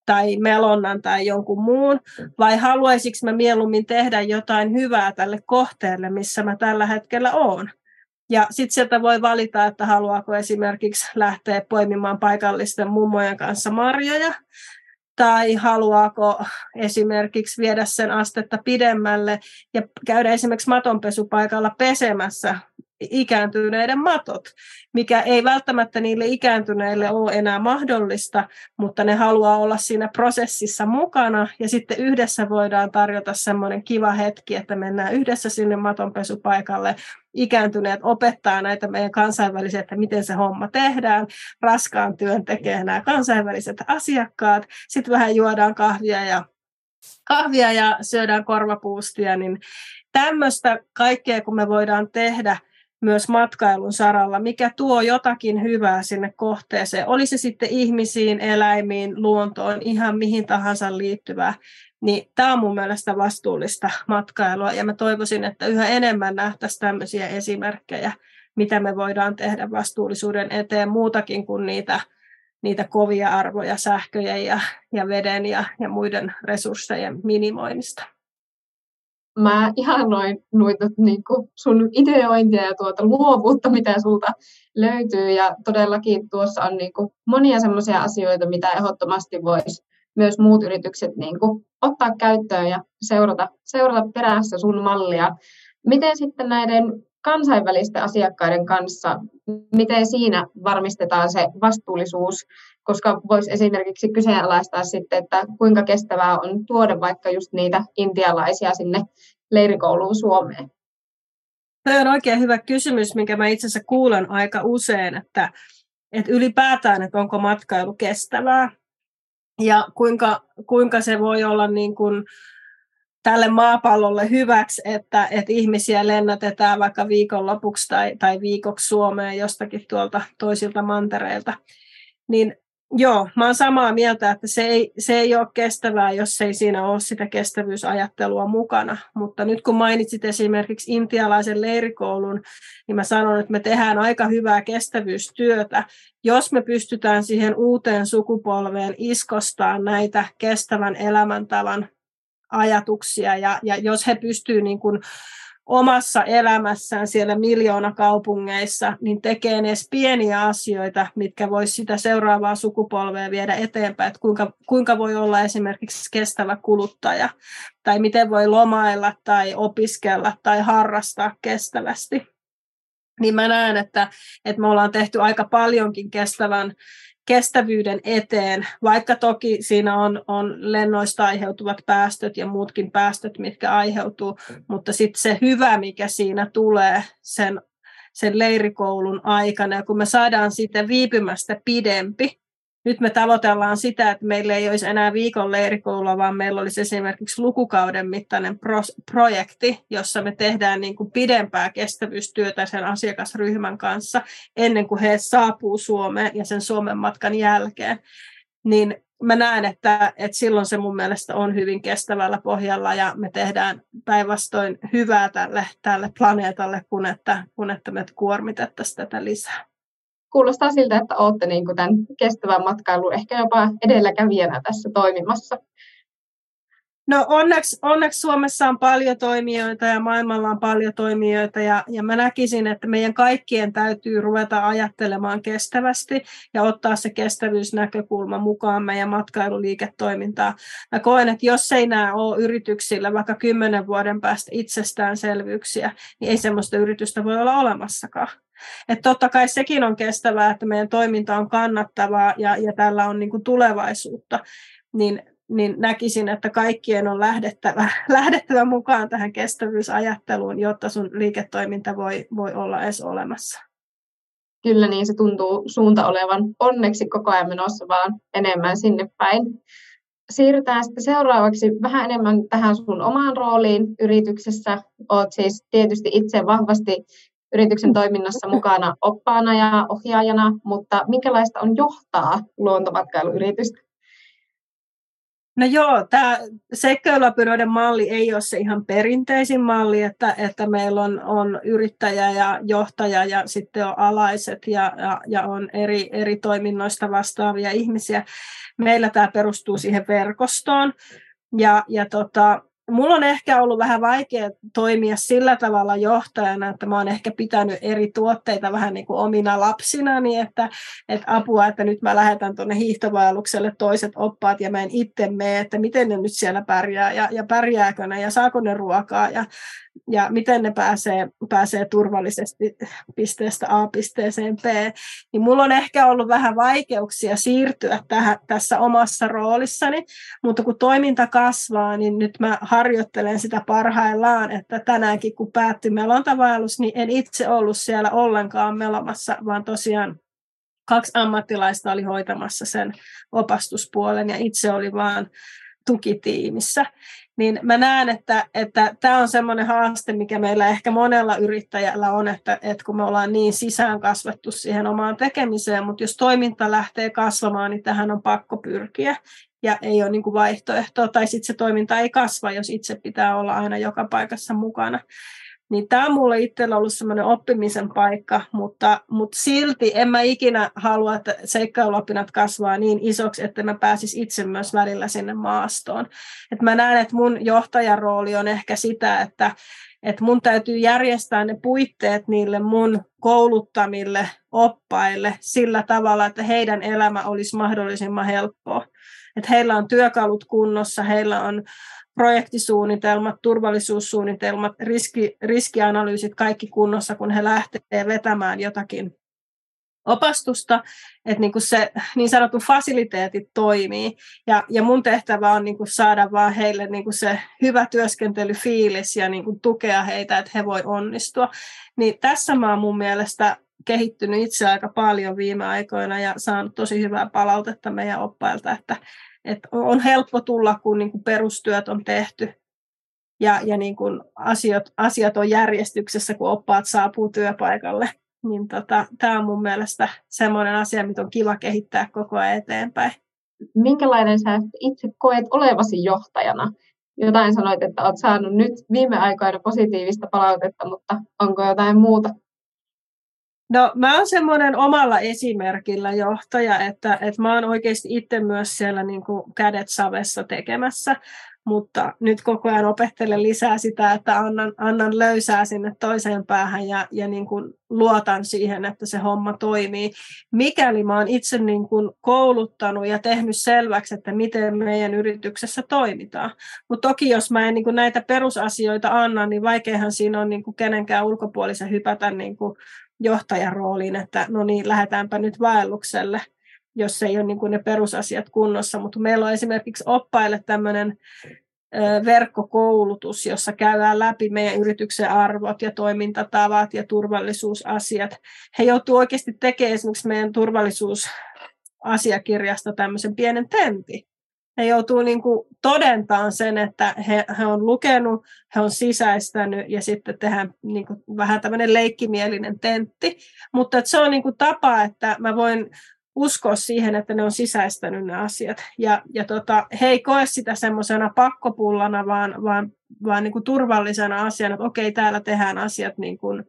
tai melonnan tai jonkun muun, vai haluaisinko mä mieluummin tehdä jotain hyvää tälle kohteelle, missä mä tällä hetkellä oon. Ja sitten sieltä voi valita, että haluaako esimerkiksi lähteä poimimaan paikallisten mummojen kanssa marjoja, tai haluaako esimerkiksi viedä sen astetta pidemmälle ja käydä esimerkiksi matonpesupaikalla pesemässä ikääntyneiden matot, mikä ei välttämättä niille ikääntyneille ole enää mahdollista, mutta ne haluaa olla siinä prosessissa mukana. Ja sitten yhdessä voidaan tarjota semmoinen kiva hetki, että mennään yhdessä sinne matonpesupaikalle, ikääntyneet opettaa näitä meidän kansainvälisiä, että miten se homma tehdään, raskaan työn tekee nämä kansainväliset asiakkaat, sitten vähän juodaan kahvia ja kahvia ja syödään korvapuustia, niin tämmöistä kaikkea, kun me voidaan tehdä – myös matkailun saralla, mikä tuo jotakin hyvää sinne kohteeseen. Oli se sitten ihmisiin, eläimiin, luontoon, ihan mihin tahansa liittyvää. Niin tämä on mun mielestä vastuullista matkailua ja mä toivoisin, että yhä enemmän nähtäisiin tämmöisiä esimerkkejä, mitä me voidaan tehdä vastuullisuuden eteen muutakin kuin niitä, niitä kovia arvoja, sähköjen ja, ja veden ja, ja muiden resurssejen minimoimista mä ihannoin noita niin kuin sun ideointia ja tuota luovuutta, mitä sulta löytyy. Ja todellakin tuossa on niin kuin monia sellaisia asioita, mitä ehdottomasti voisi myös muut yritykset niin kuin ottaa käyttöön ja seurata, seurata perässä sun mallia. Miten sitten näiden kansainvälisten asiakkaiden kanssa, miten siinä varmistetaan se vastuullisuus, koska voisi esimerkiksi kyseenalaistaa sitten, että kuinka kestävää on tuoda vaikka just niitä intialaisia sinne leirikouluun Suomeen. Tämä on oikein hyvä kysymys, minkä mä itse asiassa kuulen aika usein, että, että ylipäätään, että onko matkailu kestävää ja kuinka, kuinka se voi olla niin kuin, tälle maapallolle hyväksi, että, että ihmisiä lennätetään vaikka viikonlopuksi tai, tai viikoksi Suomeen jostakin tuolta toisilta mantereilta. Niin Joo, mä oon samaa mieltä, että se ei, se ei ole kestävää, jos ei siinä ole sitä kestävyysajattelua mukana. Mutta nyt kun mainitsit esimerkiksi intialaisen leirikoulun, niin mä sanon, että me tehdään aika hyvää kestävyystyötä, jos me pystytään siihen uuteen sukupolveen iskostaan näitä kestävän elämäntavan ajatuksia ja, ja jos he pystyvät niin kuin omassa elämässään siellä miljoona kaupungeissa, niin tekee edes pieniä asioita, mitkä voisi sitä seuraavaa sukupolvea viedä eteenpäin, että kuinka, kuinka voi olla esimerkiksi kestävä kuluttaja, tai miten voi lomailla tai opiskella tai harrastaa kestävästi. Niin mä näen, että, että me ollaan tehty aika paljonkin kestävän kestävyyden eteen, vaikka toki siinä on, on lennoista aiheutuvat päästöt ja muutkin päästöt, mitkä aiheutuu, mutta sitten se hyvä, mikä siinä tulee sen, sen leirikoulun aikana, ja kun me saadaan siitä viipymästä pidempi, nyt me tavoitellaan sitä, että meillä ei olisi enää viikon leirikoulua, vaan meillä olisi esimerkiksi lukukauden mittainen pro- projekti, jossa me tehdään niin kuin pidempää kestävyystyötä sen asiakasryhmän kanssa ennen kuin he saapuu Suomeen ja sen Suomen matkan jälkeen. Niin mä näen, että, että silloin se mun mielestä on hyvin kestävällä pohjalla ja me tehdään päinvastoin hyvää tälle, tälle planeetalle, kun että, kun että me kuormitettaisiin tätä lisää kuulostaa siltä, että olette niin kuin tämän kestävän matkailun ehkä jopa edelläkävijänä tässä toimimassa. No onneksi, onneksi Suomessa on paljon toimijoita ja maailmalla on paljon toimijoita ja, ja mä näkisin, että meidän kaikkien täytyy ruveta ajattelemaan kestävästi ja ottaa se kestävyysnäkökulma mukaan meidän matkailuliiketoimintaa. Mä koen, että jos ei nämä ole yrityksillä vaikka kymmenen vuoden päästä itsestäänselvyyksiä, niin ei sellaista yritystä voi olla olemassakaan. Että totta kai sekin on kestävää, että meidän toiminta on kannattavaa ja, ja tällä on niin kuin tulevaisuutta, niin, niin näkisin, että kaikkien on lähdettävä, lähdettävä mukaan tähän kestävyysajatteluun, jotta sun liiketoiminta voi, voi olla edes olemassa. Kyllä niin, se tuntuu suunta olevan onneksi koko ajan menossa vaan enemmän sinne päin. Siirrytään sitten seuraavaksi vähän enemmän tähän sun omaan rooliin yrityksessä. Olet siis tietysti itse vahvasti yrityksen toiminnassa mukana oppaana ja ohjaajana, mutta minkälaista on johtaa luontomatkailuyritystä? No joo, tämä seikkailuapinoiden malli ei ole se ihan perinteisin malli, että, että meillä on, on yrittäjä ja johtaja ja sitten on alaiset ja, ja, ja on eri, eri toiminnoista vastaavia ihmisiä. Meillä tämä perustuu siihen verkostoon ja, ja tota, mulla on ehkä ollut vähän vaikea toimia sillä tavalla johtajana, että mä oon ehkä pitänyt eri tuotteita vähän niin kuin omina lapsina, niin että, että apua, että nyt mä lähetän tuonne hiihtovaellukselle toiset oppaat ja mä en itse mene, että miten ne nyt siellä pärjää ja, ja pärjääkö ne ja saako ne ruokaa ja, ja miten ne pääsee, pääsee turvallisesti pisteestä A pisteeseen B, niin mulla on ehkä ollut vähän vaikeuksia siirtyä tähän, tässä omassa roolissani, mutta kun toiminta kasvaa, niin nyt mä harjoittelen sitä parhaillaan, että tänäänkin kun päättyi melontavaellus, niin en itse ollut siellä ollenkaan melomassa, vaan tosiaan kaksi ammattilaista oli hoitamassa sen opastuspuolen ja itse oli vaan tukitiimissä. Niin mä näen, että, että tämä on semmoinen haaste, mikä meillä ehkä monella yrittäjällä on, että, että kun me ollaan niin sisään kasvettu siihen omaan tekemiseen, mutta jos toiminta lähtee kasvamaan, niin tähän on pakko pyrkiä ja ei ole niin kuin vaihtoehtoa, tai sitten se toiminta ei kasva, jos itse pitää olla aina joka paikassa mukana. Niin tämä on mulle itsellä ollut semmoinen oppimisen paikka, mutta, mutta silti en mä ikinä halua, että seikkailuopinnat kasvaa niin isoksi, että mä pääsis itse myös välillä sinne maastoon. Et mä näen, että mun johtajan rooli on ehkä sitä, että, että mun täytyy järjestää ne puitteet niille mun kouluttamille oppaille sillä tavalla, että heidän elämä olisi mahdollisimman helppoa. Että heillä on työkalut kunnossa, heillä on projektisuunnitelmat, turvallisuussuunnitelmat, riski, riskianalyysit kaikki kunnossa, kun he lähtee vetämään jotakin opastusta, että niin kuin se niin sanottu fasiliteetit toimii. Ja, ja mun tehtävä on niin kuin saada vaan heille niin kuin se hyvä työskentelyfiilis ja niin kuin tukea heitä, että he voi onnistua. Niin tässä mä oon mun mielestä kehittynyt itse aika paljon viime aikoina ja saanut tosi hyvää palautetta meidän oppailta, että, että on helppo tulla, kun niin kuin perustyöt on tehty ja, ja niin kuin asiat, asiat on järjestyksessä, kun oppaat saapuu työpaikalle. niin tota, tämä on mun mielestä semmoinen asia, mitä on kiva kehittää koko ajan eteenpäin. Minkälainen sä itse koet olevasi johtajana? Jotain sanoit, että olet saanut nyt viime aikoina positiivista palautetta, mutta onko jotain muuta? No mä oon semmoinen omalla esimerkillä johtaja, että, että mä oon oikeasti itse myös siellä niin kuin kädet savessa tekemässä mutta nyt koko ajan opettelen lisää sitä, että annan, annan löysää sinne toiseen päähän ja, ja niin kuin luotan siihen, että se homma toimii. Mikäli mä oon itse niin kuin kouluttanut ja tehnyt selväksi, että miten meidän yrityksessä toimitaan. Mutta toki jos mä en niin kuin näitä perusasioita anna, niin vaikeahan siinä on niin kuin kenenkään ulkopuolisen hypätä niin kuin johtajan rooliin, että no niin, lähdetäänpä nyt vaellukselle jos ei ole niin kuin ne perusasiat kunnossa. Mutta meillä on esimerkiksi oppaille tämmöinen verkkokoulutus, jossa käydään läpi meidän yrityksen arvot ja toimintatavat ja turvallisuusasiat. He joutuvat oikeasti tekemään esimerkiksi meidän turvallisuusasiakirjasta tämmöisen pienen tentin. He joutuu niin kuin todentamaan sen, että he, he on lukenut, he on sisäistänyt ja sitten tehdään niin kuin vähän tämmöinen leikkimielinen tentti. Mutta että se on niin kuin tapa, että mä voin uskoa siihen, että ne on sisäistänyt ne asiat. Ja, ja tota, he ei koe sitä semmoisena pakkopullana, vaan, vaan, vaan niin kuin turvallisena asiana, että okei, täällä tehdään asiat niin kuin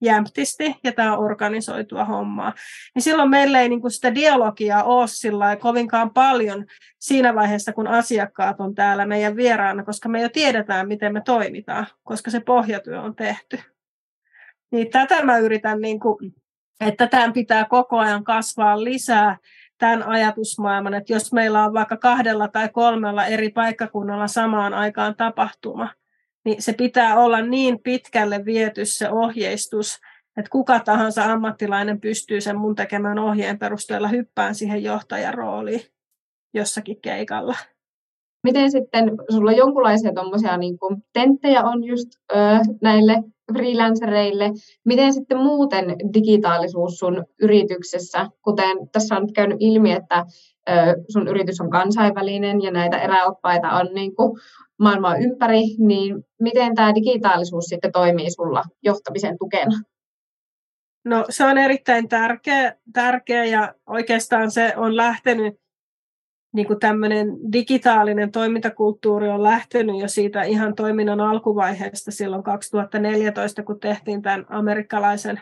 jämptisti ja tämä on organisoitua hommaa. Niin silloin meillä ei niin kuin sitä dialogia ole sillä kovinkaan paljon siinä vaiheessa, kun asiakkaat on täällä meidän vieraana, koska me jo tiedetään, miten me toimitaan, koska se pohjatyö on tehty. Niin tätä mä yritän niin kuin että tämän pitää koko ajan kasvaa lisää tämän ajatusmaailman, että jos meillä on vaikka kahdella tai kolmella eri paikkakunnalla samaan aikaan tapahtuma, niin se pitää olla niin pitkälle viety se ohjeistus, että kuka tahansa ammattilainen pystyy sen mun tekemään ohjeen perusteella hyppään siihen johtajan rooliin jossakin keikalla. Miten sitten, sulla jonkunlaisia tuommoisia niin tenttejä on just ö, näille freelancereille. Miten sitten muuten digitaalisuus sun yrityksessä, kuten tässä on nyt käynyt ilmi, että sun yritys on kansainvälinen ja näitä eräoppaita on niin kuin maailmaa ympäri, niin miten tämä digitaalisuus sitten toimii sulla johtamisen tukena? No se on erittäin tärkeä, tärkeä ja oikeastaan se on lähtenyt niin kuin tämmöinen digitaalinen toimintakulttuuri on lähtenyt jo siitä ihan toiminnan alkuvaiheesta silloin 2014, kun tehtiin tämän amerikkalaisen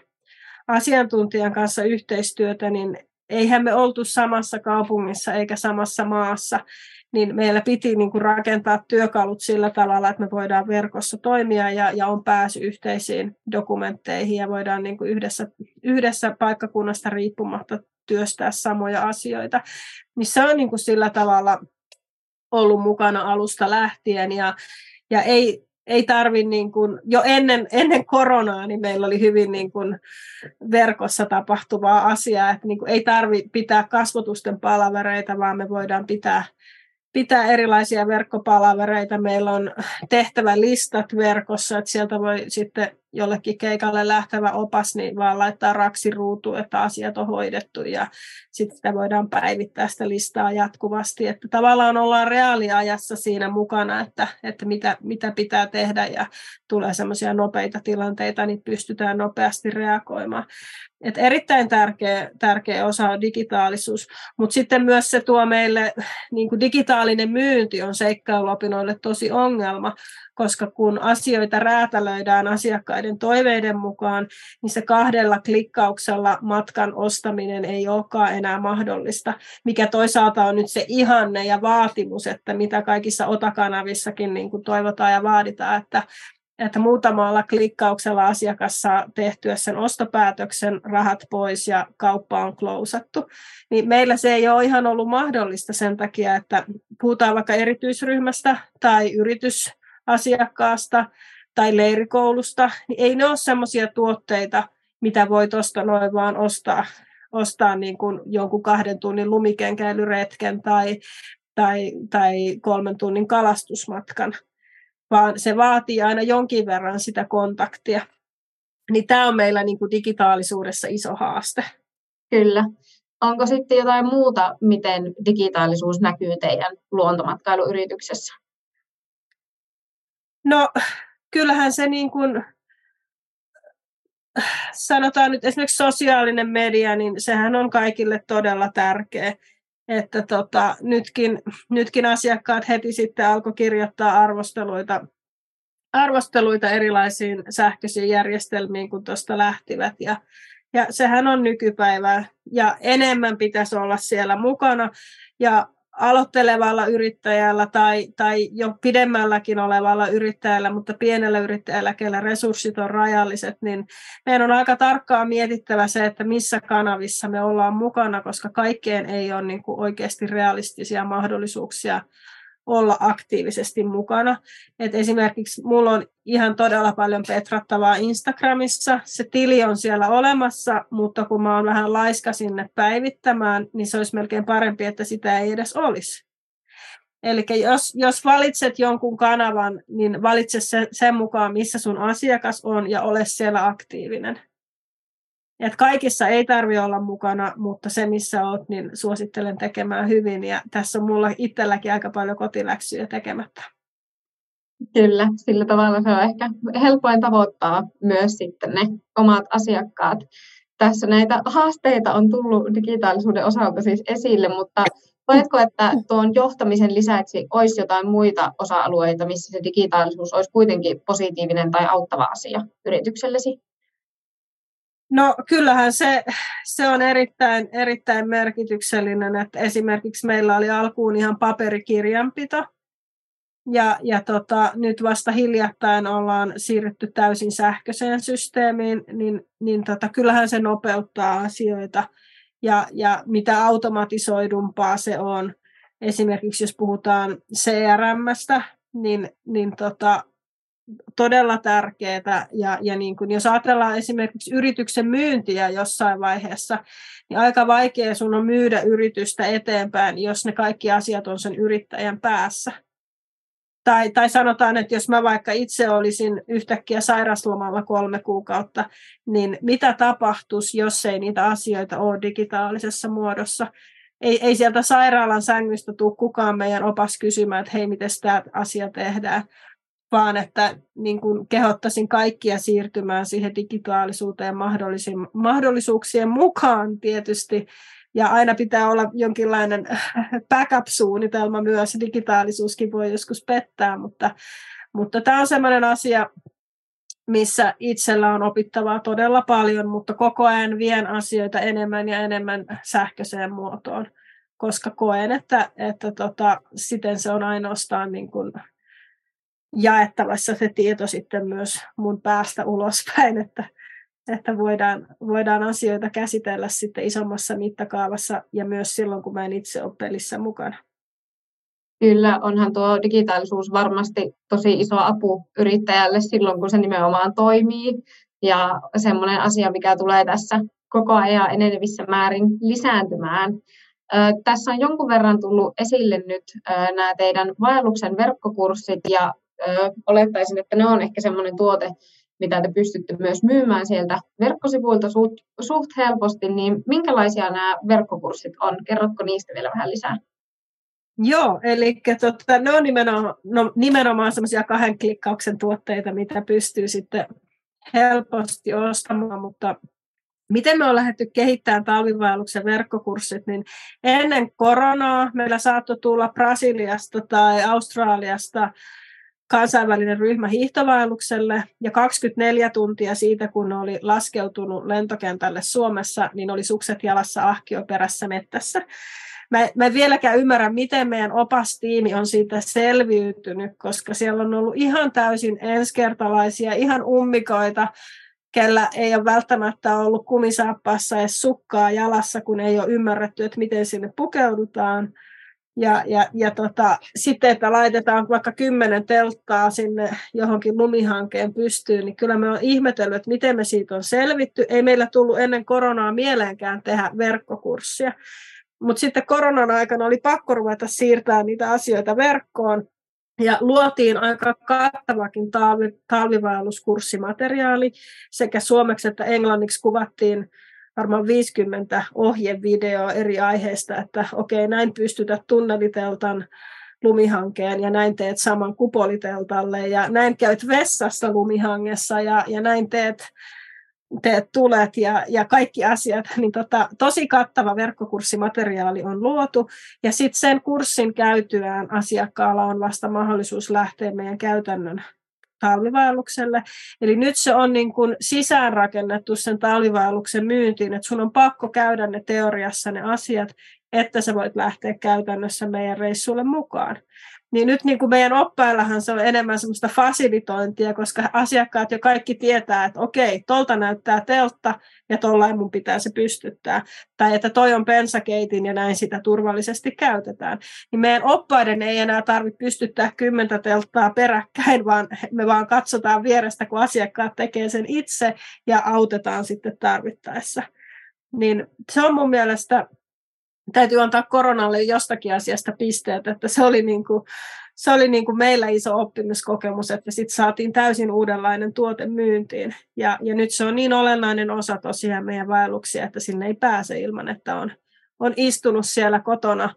asiantuntijan kanssa yhteistyötä, niin eihän me oltu samassa kaupungissa eikä samassa maassa, niin meillä piti niin kuin rakentaa työkalut sillä tavalla, että me voidaan verkossa toimia ja, ja on pääsy yhteisiin dokumentteihin ja voidaan niin kuin yhdessä, yhdessä paikkakunnasta riippumatta työstää samoja asioita. Niin se on niin kuin sillä tavalla ollut mukana alusta lähtien ja, ja ei, ei tarvi niin kuin, jo ennen, ennen koronaa niin meillä oli hyvin niin kuin verkossa tapahtuvaa asiaa, että niin kuin ei tarvi pitää kasvotusten palavereita, vaan me voidaan pitää pitää erilaisia verkkopalavereita. Meillä on tehtävä listat verkossa, että sieltä voi sitten jollekin keikalle lähtevä opas, niin vaan laittaa raksiruutu, että asiat on hoidettu ja sitten sitä voidaan päivittää sitä listaa jatkuvasti. Että tavallaan ollaan reaaliajassa siinä mukana, että, että mitä, mitä pitää tehdä ja tulee semmoisia nopeita tilanteita, niin pystytään nopeasti reagoimaan. Et erittäin tärkeä, tärkeä osa on digitaalisuus, mutta sitten myös se tuo meille, niin digitaalinen myynti on seikkailuopinoille tosi ongelma, koska kun asioita räätälöidään asiakkaiden toiveiden mukaan, niin se kahdella klikkauksella matkan ostaminen ei olekaan enää mahdollista, mikä toisaalta on nyt se ihanne ja vaatimus, että mitä kaikissa otakanavissakin niin kuin toivotaan ja vaaditaan, että että muutamalla klikkauksella asiakas saa tehtyä sen ostopäätöksen, rahat pois ja kauppa on klousattu. Niin meillä se ei ole ihan ollut mahdollista sen takia, että puhutaan vaikka erityisryhmästä tai yritysasiakkaasta tai leirikoulusta, niin ei ne ole sellaisia tuotteita, mitä voi tuosta noin vaan ostaa, ostaa niin kuin jonkun kahden tunnin lumikenkäilyretken tai, tai, tai kolmen tunnin kalastusmatkan vaan se vaatii aina jonkin verran sitä kontaktia. Niin tämä on meillä niin kuin digitaalisuudessa iso haaste. Kyllä. Onko sitten jotain muuta, miten digitaalisuus näkyy teidän luontomatkailuyrityksessä? No kyllähän se niin kuin sanotaan nyt esimerkiksi sosiaalinen media, niin sehän on kaikille todella tärkeä. Että tota, nytkin, nytkin asiakkaat heti sitten alkoi kirjoittaa arvosteluita, arvosteluita erilaisiin sähköisiin järjestelmiin, kun tuosta lähtivät. Ja, ja sehän on nykypäivää ja enemmän pitäisi olla siellä mukana. Ja aloittelevalla yrittäjällä tai, tai jo pidemmälläkin olevalla yrittäjällä, mutta pienellä yrittäjällä, kellä resurssit on rajalliset, niin meidän on aika tarkkaan mietittävä se, että missä kanavissa me ollaan mukana, koska kaikkeen ei ole niin kuin oikeasti realistisia mahdollisuuksia olla aktiivisesti mukana. Et esimerkiksi mulla on ihan todella paljon petrattavaa Instagramissa. Se tili on siellä olemassa, mutta kun mä oon vähän laiska sinne päivittämään, niin se olisi melkein parempi, että sitä ei edes olisi. Eli jos, jos valitset jonkun kanavan, niin valitse se, sen mukaan, missä sun asiakas on ja ole siellä aktiivinen. Et kaikissa ei tarvi olla mukana, mutta se missä olet, niin suosittelen tekemään hyvin. Ja tässä on mulla itselläkin aika paljon kotiläksyjä tekemättä. Kyllä, sillä tavalla se on ehkä helpoin tavoittaa myös sitten ne omat asiakkaat. Tässä näitä haasteita on tullut digitaalisuuden osalta siis esille, mutta koetko, että tuon johtamisen lisäksi olisi jotain muita osa-alueita, missä se digitaalisuus olisi kuitenkin positiivinen tai auttava asia yrityksellesi? No kyllähän se, se on erittäin, erittäin merkityksellinen, että esimerkiksi meillä oli alkuun ihan paperikirjanpito, ja, ja tota, nyt vasta hiljattain ollaan siirrytty täysin sähköiseen systeemiin, niin, niin tota, kyllähän se nopeuttaa asioita, ja, ja mitä automatisoidumpaa se on, esimerkiksi jos puhutaan CRMstä, niin, niin tota, todella tärkeää. Ja, ja niin kuin, jos ajatellaan esimerkiksi yrityksen myyntiä jossain vaiheessa, niin aika vaikea sun on myydä yritystä eteenpäin, jos ne kaikki asiat on sen yrittäjän päässä. Tai, tai sanotaan, että jos mä vaikka itse olisin yhtäkkiä sairaslomalla kolme kuukautta, niin mitä tapahtuisi, jos ei niitä asioita ole digitaalisessa muodossa? Ei, ei sieltä sairaalan sängystä tule kukaan meidän opas kysymään, että hei, miten tämä asia tehdään, vaan että niin kuin kehottaisin kaikkia siirtymään siihen digitaalisuuteen mahdollisuuksien mukaan tietysti. Ja aina pitää olla jonkinlainen backup-suunnitelma myös. Digitaalisuuskin voi joskus pettää, mutta, mutta tämä on sellainen asia, missä itsellä on opittavaa todella paljon, mutta koko ajan vien asioita enemmän ja enemmän sähköiseen muotoon, koska koen, että, että tota, siten se on ainoastaan niin kuin jaettavassa se tieto sitten myös mun päästä ulospäin, että, että voidaan, voidaan asioita käsitellä sitten isommassa mittakaavassa ja myös silloin, kun mä en itse ole pelissä mukana. Kyllä, onhan tuo digitaalisuus varmasti tosi iso apu yrittäjälle silloin, kun se nimenomaan toimii. Ja semmoinen asia, mikä tulee tässä koko ajan enenevissä määrin lisääntymään. Tässä on jonkun verran tullut esille nyt nämä teidän vaelluksen verkkokurssit ja olettaisin, että ne on ehkä semmoinen tuote, mitä te pystytte myös myymään sieltä verkkosivuilta suht, suht helposti, niin minkälaisia nämä verkkokurssit on? Kerrotko niistä vielä vähän lisää? Joo, eli tota, ne on nimenomaan, no, nimenomaan semmoisia kahden klikkauksen tuotteita, mitä pystyy sitten helposti ostamaan, mutta miten me on lähdetty kehittämään talvivaelluksen verkkokurssit, niin ennen koronaa meillä saattoi tulla Brasiliasta tai Australiasta kansainvälinen ryhmä hiihtovaellukselle ja 24 tuntia siitä, kun oli laskeutunut lentokentälle Suomessa, niin oli sukset jalassa ahkioperässä mettässä. Mä, mä en vieläkään ymmärrä, miten meidän opastiimi on siitä selviytynyt, koska siellä on ollut ihan täysin ensikertalaisia, ihan ummikoita, kellä ei ole välttämättä ollut kumisaappaassa edes sukkaa jalassa, kun ei ole ymmärretty, että miten sinne pukeudutaan. Ja, ja, ja tota, sitten, että laitetaan vaikka kymmenen telttaa sinne johonkin lumihankeen pystyyn, niin kyllä me on ihmetellyt, että miten me siitä on selvitty. Ei meillä tullut ennen koronaa mieleenkään tehdä verkkokurssia. Mutta sitten koronan aikana oli pakko ruveta siirtää niitä asioita verkkoon. Ja luotiin aika kattavakin talvi, talvivaelluskurssimateriaali. Sekä suomeksi että englanniksi kuvattiin varmaan 50 ohjevideoa eri aiheista, että okei, näin pystytät tunneliteltan lumihankeen ja näin teet saman kupoliteltalle ja näin käyt vessassa lumihangessa ja, ja näin teet teet tulet ja, ja kaikki asiat, niin tota, tosi kattava verkkokurssimateriaali on luotu. Ja sitten sen kurssin käytyään asiakkaalla on vasta mahdollisuus lähteä meidän käytännön talvivaellukselle. Eli nyt se on niin kuin sisäänrakennettu sen talvivaelluksen myyntiin, että sun on pakko käydä ne teoriassa ne asiat, että sä voit lähteä käytännössä meidän reissulle mukaan. Niin nyt niin kuin meidän oppaillahan se on enemmän semmoista fasilitointia, koska asiakkaat jo kaikki tietää, että okei, tolta näyttää teltta ja tollain mun pitää se pystyttää. Tai että toi on pensakeitin ja näin sitä turvallisesti käytetään. Niin meidän oppaiden ei enää tarvitse pystyttää kymmentä telttaa peräkkäin, vaan me vaan katsotaan vierestä, kun asiakkaat tekee sen itse ja autetaan sitten tarvittaessa. Niin se on mun mielestä täytyy antaa koronalle jostakin asiasta pisteet, että se oli, niin kuin, se oli niin kuin meillä iso oppimiskokemus, että sitten saatiin täysin uudenlainen tuote myyntiin. Ja, ja nyt se on niin olennainen osa tosiaan meidän vaelluksia, että sinne ei pääse ilman, että on, on istunut siellä kotona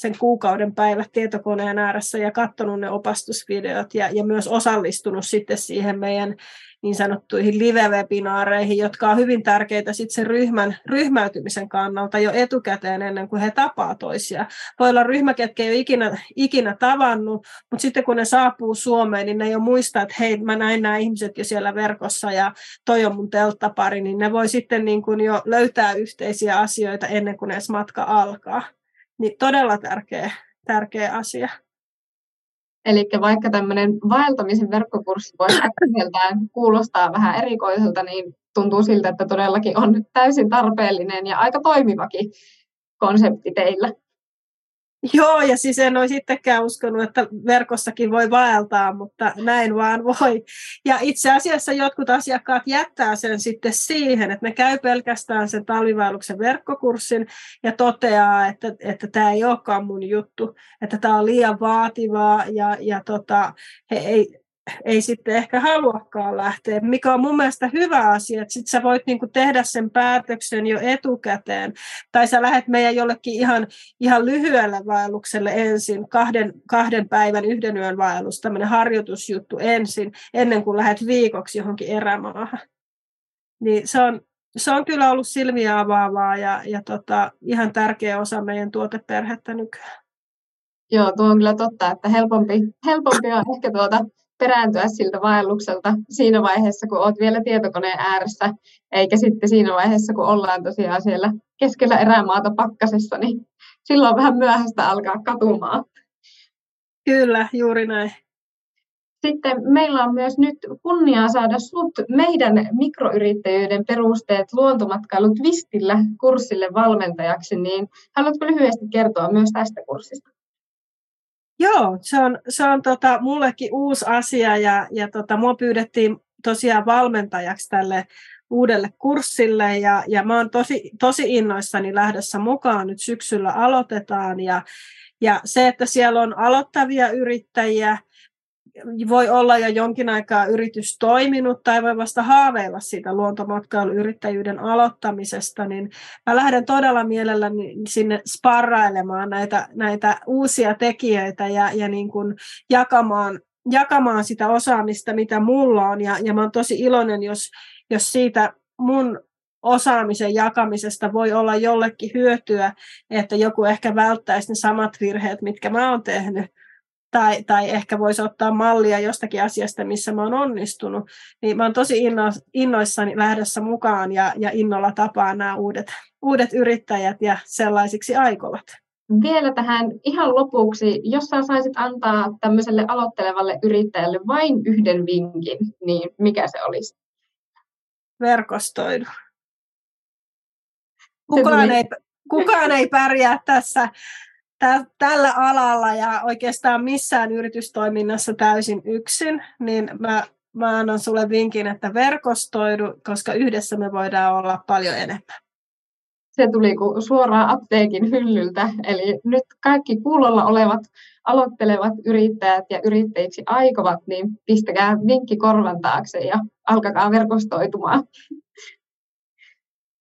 sen kuukauden päivät tietokoneen ääressä ja katsonut ne opastusvideot ja, ja myös osallistunut sitten siihen meidän niin sanottuihin live-webinaareihin, jotka on hyvin tärkeitä sitten sen ryhmän ryhmäytymisen kannalta jo etukäteen ennen kuin he tapaa toisia. Voi olla ryhmä, ketkä ei ole ikinä, ikinä tavannut, mutta sitten kun ne saapuu Suomeen, niin ne jo muistaa, että hei, mä näin nämä ihmiset jo siellä verkossa ja toi on mun telttapari, niin ne voi sitten niin kuin jo löytää yhteisiä asioita ennen kuin edes matka alkaa. Niin todella tärkeä, tärkeä asia. Eli vaikka tämmöinen vaeltamisen verkkokurssi voi kuulostaa vähän erikoiselta, niin tuntuu siltä, että todellakin on täysin tarpeellinen ja aika toimivakin konsepti teillä. Joo, ja siis en olisi itsekään uskonut, että verkossakin voi vaeltaa, mutta näin vaan voi. Ja itse asiassa jotkut asiakkaat jättää sen sitten siihen, että ne käy pelkästään sen talvivaelluksen verkkokurssin ja toteaa, että, että tämä ei olekaan mun juttu, että tämä on liian vaativaa ja, ja tota, he ei, ei sitten ehkä haluakaan lähteä, mikä on mun mielestä hyvä asia, että sitten sä voit niinku tehdä sen päätöksen jo etukäteen, tai sä lähdet meidän jollekin ihan, ihan lyhyelle vaellukselle ensin, kahden, kahden päivän, yhden yön vaellus, tämmöinen harjoitusjuttu ensin, ennen kuin lähdet viikoksi johonkin erämaahan. Niin se on, se on kyllä ollut silmiä avaavaa ja, ja tota, ihan tärkeä osa meidän tuoteperhettä nykyään. Joo, tuo on kyllä totta, että helpompi, helpompi on ehkä tuota perääntyä siltä vaellukselta siinä vaiheessa, kun olet vielä tietokoneen ääressä, eikä sitten siinä vaiheessa, kun ollaan tosiaan siellä keskellä erämaata pakkasessa, niin silloin vähän myöhäistä alkaa katumaan. Kyllä, juuri näin. Sitten meillä on myös nyt kunniaa saada sut meidän mikroyrittäjyyden perusteet luontomatkailut Vistillä kurssille valmentajaksi, niin haluatko lyhyesti kertoa myös tästä kurssista? Joo, se on, se on tota, mullekin uusi asia ja, ja tota, mua pyydettiin tosiaan valmentajaksi tälle uudelle kurssille ja, ja mä oon tosi, tosi innoissani lähdössä mukaan. Nyt syksyllä aloitetaan ja, ja se, että siellä on aloittavia yrittäjiä, voi olla jo jonkin aikaa yritys toiminut tai voi vasta haaveilla siitä luontomatkailuyrittäjyyden aloittamisesta, niin mä lähden todella mielelläni sinne sparrailemaan näitä, näitä uusia tekijöitä ja, ja niin kuin jakamaan, jakamaan sitä osaamista, mitä mulla on. Ja, ja mä oon tosi iloinen, jos, jos siitä mun osaamisen jakamisesta voi olla jollekin hyötyä, että joku ehkä välttäisi ne samat virheet, mitkä mä oon tehnyt tai, tai ehkä voisi ottaa mallia jostakin asiasta, missä mä oon onnistunut, niin mä oon tosi inno, innoissani lähdössä mukaan ja, ja innolla tapaan nämä uudet, uudet yrittäjät ja sellaisiksi aikovat. Vielä tähän ihan lopuksi, jos sä saisit antaa tämmöiselle aloittelevalle yrittäjälle vain yhden vinkin, niin mikä se olisi? Verkostoidu. Kukaan ei, kukaan ei pärjää tässä tä, tällä alalla ja oikeastaan missään yritystoiminnassa täysin yksin, niin mä, mä annan sulle vinkin, että verkostoidu, koska yhdessä me voidaan olla paljon enemmän. Se tuli suoraan apteekin hyllyltä, eli nyt kaikki kuulolla olevat aloittelevat yrittäjät ja yrittäjiksi aikovat, niin pistäkää vinkki korvan taakse ja alkakaa verkostoitumaan.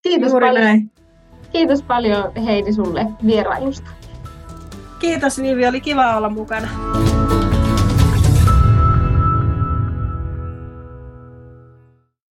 Kiitos Juuri paljon. Näin. Kiitos paljon Heidi sulle vierailusta. Kiitos Viivi, oli kiva olla mukana.